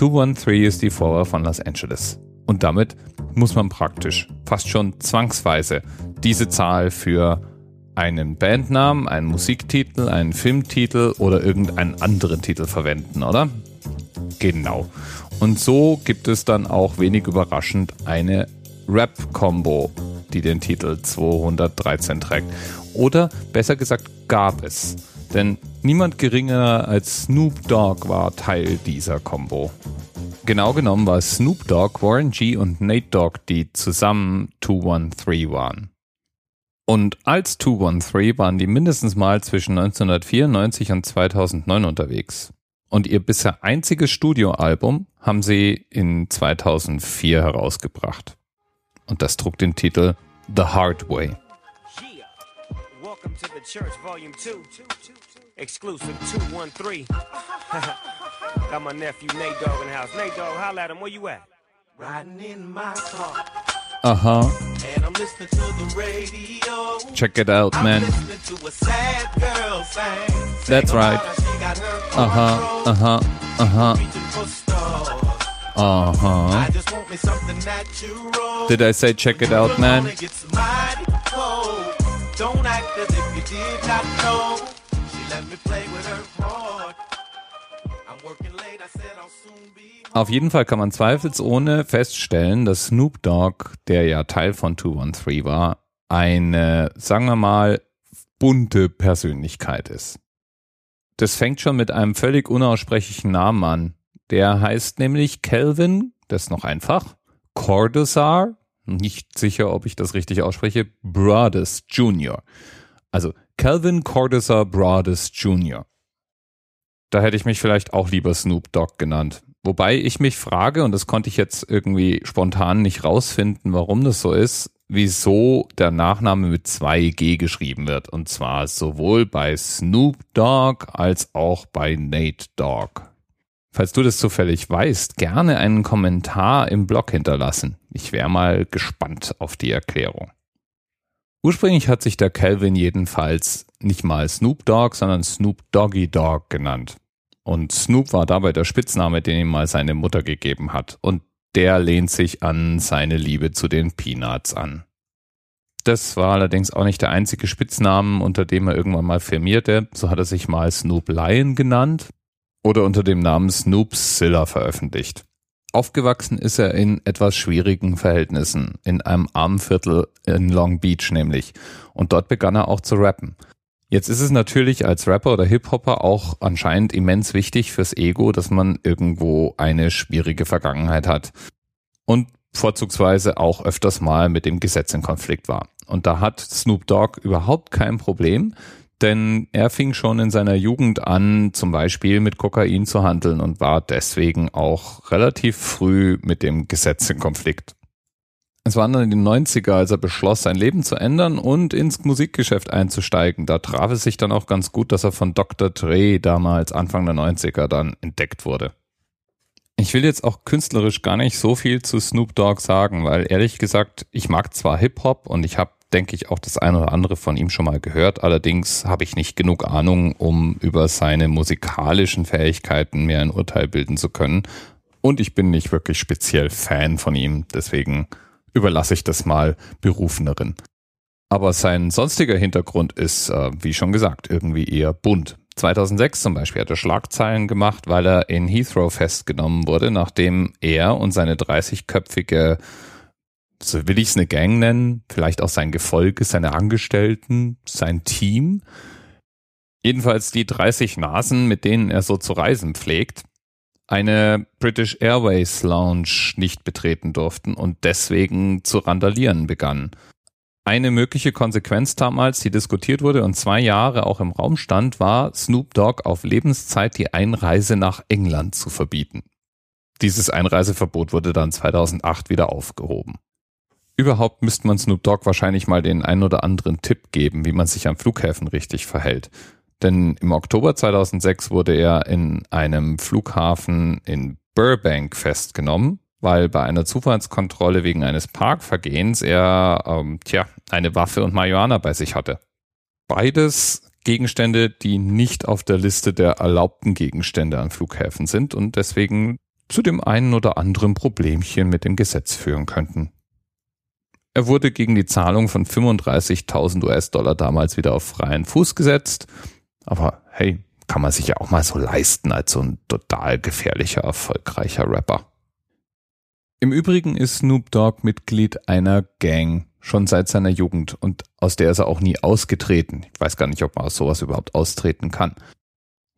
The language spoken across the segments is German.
213 ist die Vorwahl von Los Angeles. Und damit muss man praktisch, fast schon zwangsweise, diese Zahl für einen Bandnamen, einen Musiktitel, einen Filmtitel oder irgendeinen anderen Titel verwenden, oder? Genau. Und so gibt es dann auch wenig überraschend eine Rap-Combo, die den Titel 213 trägt. Oder besser gesagt gab es. Denn niemand geringer als Snoop Dogg war Teil dieser Combo. Genau genommen war Snoop Dogg, Warren G und Nate Dogg, die zusammen 213 waren. Und als 213 waren die mindestens mal zwischen 1994 und 2009 unterwegs. Und ihr bisher einziges Studioalbum haben sie in 2004 herausgebracht. Und das trug den Titel The Hard Way. Welcome to the church, volume 2. Exclusive 213. Got my nephew Nate Dogg in the house. Nate Dogg, holla at him. Where you at? Riding in my car. Uh huh. And I'm listening to the radio. Check it out, man. That's right. Uh huh. Uh huh. Uh huh. Uh huh. Did I say check it out, man? Auf jeden Fall kann man zweifelsohne feststellen, dass Snoop Dogg, der ja Teil von 213 war, eine, sagen wir mal, bunte Persönlichkeit ist. Das fängt schon mit einem völlig unaussprechlichen Namen an. Der heißt nämlich Kelvin, das ist noch einfach, Cordesar, nicht sicher, ob ich das richtig ausspreche, Broadus Jr. Also Calvin Cordesa Broadus Jr. Da hätte ich mich vielleicht auch lieber Snoop Dogg genannt. Wobei ich mich frage, und das konnte ich jetzt irgendwie spontan nicht rausfinden, warum das so ist, wieso der Nachname mit zwei G geschrieben wird. Und zwar sowohl bei Snoop Dogg als auch bei Nate Dogg. Falls du das zufällig weißt, gerne einen Kommentar im Blog hinterlassen. Ich wäre mal gespannt auf die Erklärung. Ursprünglich hat sich der Calvin jedenfalls nicht mal Snoop Dogg, sondern Snoop Doggy Dogg genannt. Und Snoop war dabei der Spitzname, den ihm mal seine Mutter gegeben hat. Und der lehnt sich an seine Liebe zu den Peanuts an. Das war allerdings auch nicht der einzige Spitznamen, unter dem er irgendwann mal firmierte. So hat er sich mal Snoop Lion genannt oder unter dem Namen Snoop Silla veröffentlicht. Aufgewachsen ist er in etwas schwierigen Verhältnissen, in einem armen Viertel in Long Beach nämlich. Und dort begann er auch zu rappen. Jetzt ist es natürlich als Rapper oder Hip-Hopper auch anscheinend immens wichtig fürs Ego, dass man irgendwo eine schwierige Vergangenheit hat. Und vorzugsweise auch öfters mal mit dem Gesetz in Konflikt war. Und da hat Snoop Dogg überhaupt kein Problem, denn er fing schon in seiner Jugend an, zum Beispiel mit Kokain zu handeln und war deswegen auch relativ früh mit dem Gesetz in Konflikt. Es waren dann in den 90er, als er beschloss, sein Leben zu ändern und ins Musikgeschäft einzusteigen. Da traf es sich dann auch ganz gut, dass er von Dr. Dre damals Anfang der 90er dann entdeckt wurde. Ich will jetzt auch künstlerisch gar nicht so viel zu Snoop Dogg sagen, weil ehrlich gesagt, ich mag zwar Hip-Hop und ich habe denke ich, auch das eine oder andere von ihm schon mal gehört. Allerdings habe ich nicht genug Ahnung, um über seine musikalischen Fähigkeiten mir ein Urteil bilden zu können. Und ich bin nicht wirklich speziell Fan von ihm. Deswegen überlasse ich das mal Berufeneren. Aber sein sonstiger Hintergrund ist, äh, wie schon gesagt, irgendwie eher bunt. 2006 zum Beispiel hat er Schlagzeilen gemacht, weil er in Heathrow festgenommen wurde, nachdem er und seine 30-köpfige so will ich es eine Gang nennen, vielleicht auch sein Gefolge, seine Angestellten, sein Team. Jedenfalls die 30 Nasen, mit denen er so zu reisen pflegt, eine British Airways Lounge nicht betreten durften und deswegen zu randalieren begannen. Eine mögliche Konsequenz damals, die diskutiert wurde und zwei Jahre auch im Raum stand, war, Snoop Dogg auf Lebenszeit die Einreise nach England zu verbieten. Dieses Einreiseverbot wurde dann 2008 wieder aufgehoben. Überhaupt müsste man Snoop Dogg wahrscheinlich mal den einen oder anderen Tipp geben, wie man sich am Flughäfen richtig verhält. Denn im Oktober 2006 wurde er in einem Flughafen in Burbank festgenommen, weil bei einer Zufallskontrolle wegen eines Parkvergehens er, ähm, tja, eine Waffe und Marihuana bei sich hatte. Beides Gegenstände, die nicht auf der Liste der erlaubten Gegenstände an Flughäfen sind und deswegen zu dem einen oder anderen Problemchen mit dem Gesetz führen könnten. Er wurde gegen die Zahlung von 35.000 US-Dollar damals wieder auf freien Fuß gesetzt. Aber hey, kann man sich ja auch mal so leisten als so ein total gefährlicher, erfolgreicher Rapper. Im Übrigen ist Snoop Dogg Mitglied einer Gang schon seit seiner Jugend und aus der ist er auch nie ausgetreten. Ich weiß gar nicht, ob man aus sowas überhaupt austreten kann.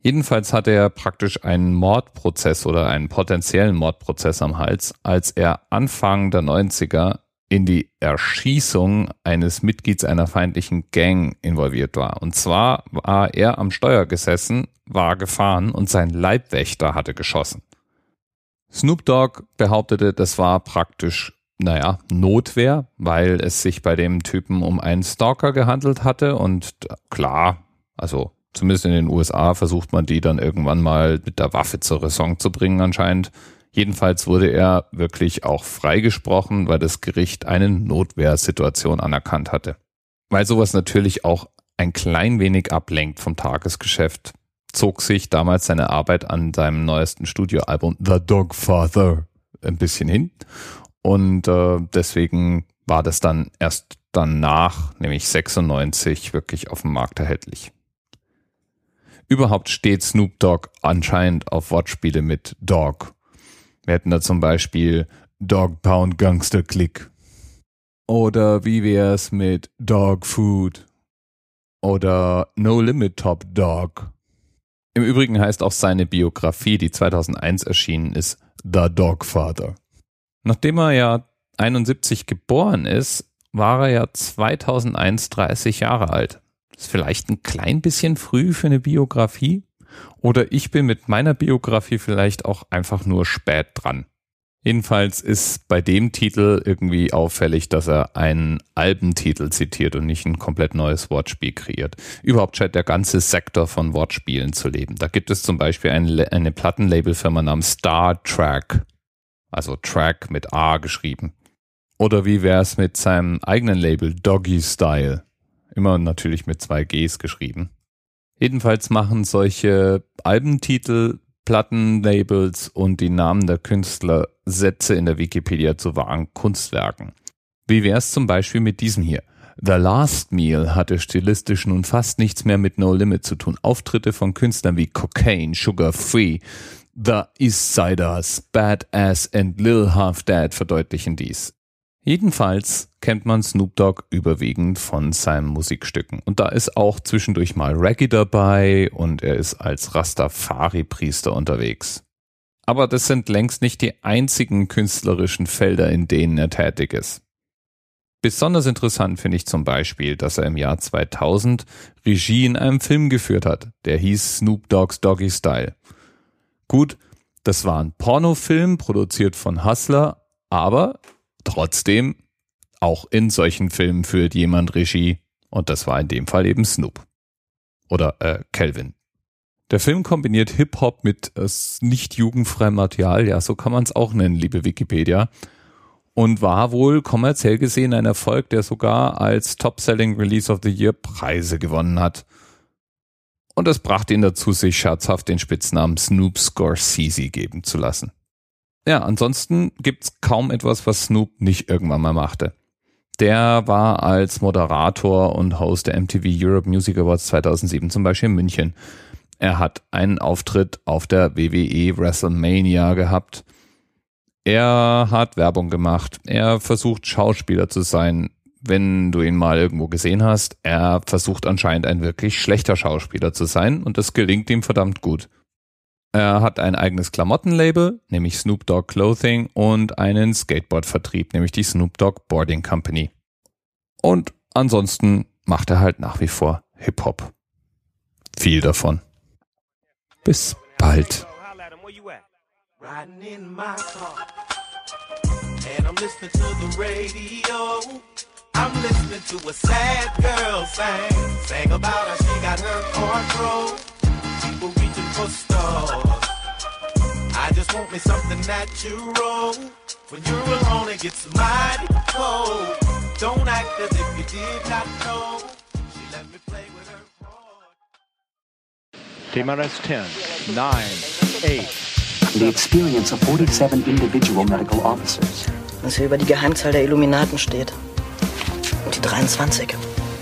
Jedenfalls hatte er praktisch einen Mordprozess oder einen potenziellen Mordprozess am Hals, als er Anfang der 90er in die Erschießung eines Mitglieds einer feindlichen Gang involviert war. Und zwar war er am Steuer gesessen, war gefahren und sein Leibwächter hatte geschossen. Snoop Dogg behauptete, das war praktisch, naja, Notwehr, weil es sich bei dem Typen um einen Stalker gehandelt hatte und klar, also zumindest in den USA versucht man die dann irgendwann mal mit der Waffe zur Raison zu bringen anscheinend. Jedenfalls wurde er wirklich auch freigesprochen, weil das Gericht eine Notwehrsituation anerkannt hatte. Weil sowas natürlich auch ein klein wenig ablenkt vom Tagesgeschäft, zog sich damals seine Arbeit an seinem neuesten Studioalbum The Dogfather ein bisschen hin. Und äh, deswegen war das dann erst danach, nämlich 96, wirklich auf dem Markt erhältlich. Überhaupt steht Snoop Dogg anscheinend auf Wortspiele mit Dog. Wir hätten da zum Beispiel Dog Pound Gangster Click. Oder wie wär's mit Dog Food? Oder No Limit Top Dog. Im Übrigen heißt auch seine Biografie, die 2001 erschienen ist, The Dogfather. Nachdem er ja 71 geboren ist, war er ja 2001 30 Jahre alt. ist vielleicht ein klein bisschen früh für eine Biografie. Oder ich bin mit meiner Biografie vielleicht auch einfach nur spät dran. Jedenfalls ist bei dem Titel irgendwie auffällig, dass er einen Albentitel zitiert und nicht ein komplett neues Wortspiel kreiert. Überhaupt scheint der ganze Sektor von Wortspielen zu leben. Da gibt es zum Beispiel eine, eine Plattenlabelfirma namens Star Track, also Track mit A geschrieben. Oder wie wäre es mit seinem eigenen Label Doggy Style? Immer natürlich mit zwei Gs geschrieben. Jedenfalls machen solche Albentitel Plattenlabels und die Namen der Künstler Sätze in der Wikipedia zu wahren Kunstwerken. Wie wär's zum Beispiel mit diesem hier? The Last Meal hatte stilistisch nun fast nichts mehr mit No Limit zu tun. Auftritte von Künstlern wie Cocaine, Sugar Free, The East Siders, Badass and Lil Half Dad verdeutlichen dies. Jedenfalls kennt man Snoop Dogg überwiegend von seinen Musikstücken. Und da ist auch zwischendurch mal Reggae dabei und er ist als Rastafari-Priester unterwegs. Aber das sind längst nicht die einzigen künstlerischen Felder, in denen er tätig ist. Besonders interessant finde ich zum Beispiel, dass er im Jahr 2000 Regie in einem Film geführt hat, der hieß Snoop Dogg's Doggy Style. Gut, das war ein Pornofilm, produziert von Hustler, aber Trotzdem, auch in solchen Filmen führt jemand Regie und das war in dem Fall eben Snoop. Oder äh, Calvin. Der Film kombiniert Hip-Hop mit äh, nicht jugendfreiem Material, ja, so kann man es auch nennen, liebe Wikipedia. Und war wohl kommerziell gesehen ein Erfolg, der sogar als Top-Selling Release of the Year Preise gewonnen hat. Und das brachte ihn dazu, sich scherzhaft den Spitznamen Snoop Scorsese geben zu lassen. Ja, ansonsten gibt's kaum etwas, was Snoop nicht irgendwann mal machte. Der war als Moderator und Host der MTV Europe Music Awards 2007 zum Beispiel in München. Er hat einen Auftritt auf der WWE WrestleMania gehabt. Er hat Werbung gemacht. Er versucht Schauspieler zu sein. Wenn du ihn mal irgendwo gesehen hast, er versucht anscheinend ein wirklich schlechter Schauspieler zu sein und das gelingt ihm verdammt gut. Er hat ein eigenes Klamottenlabel, nämlich Snoop Dogg Clothing und einen Skateboardvertrieb, nämlich die Snoop Dogg Boarding Company. Und ansonsten macht er halt nach wie vor Hip-Hop. Viel davon. Bis bald. I'm listening to a sad girl sing, sing about how she got her heart People reaching for stars. I just want me something natural. When you're alone, it gets mighty cold. Don't act as if you did not know. She let me play with her. TMRS 10, 9, 8. and the experience of 47 individual medical officers. Was hier über die Geheimzahl der Illuminaten steht. Und die 23.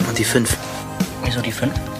Und die 5. Wieso die 5?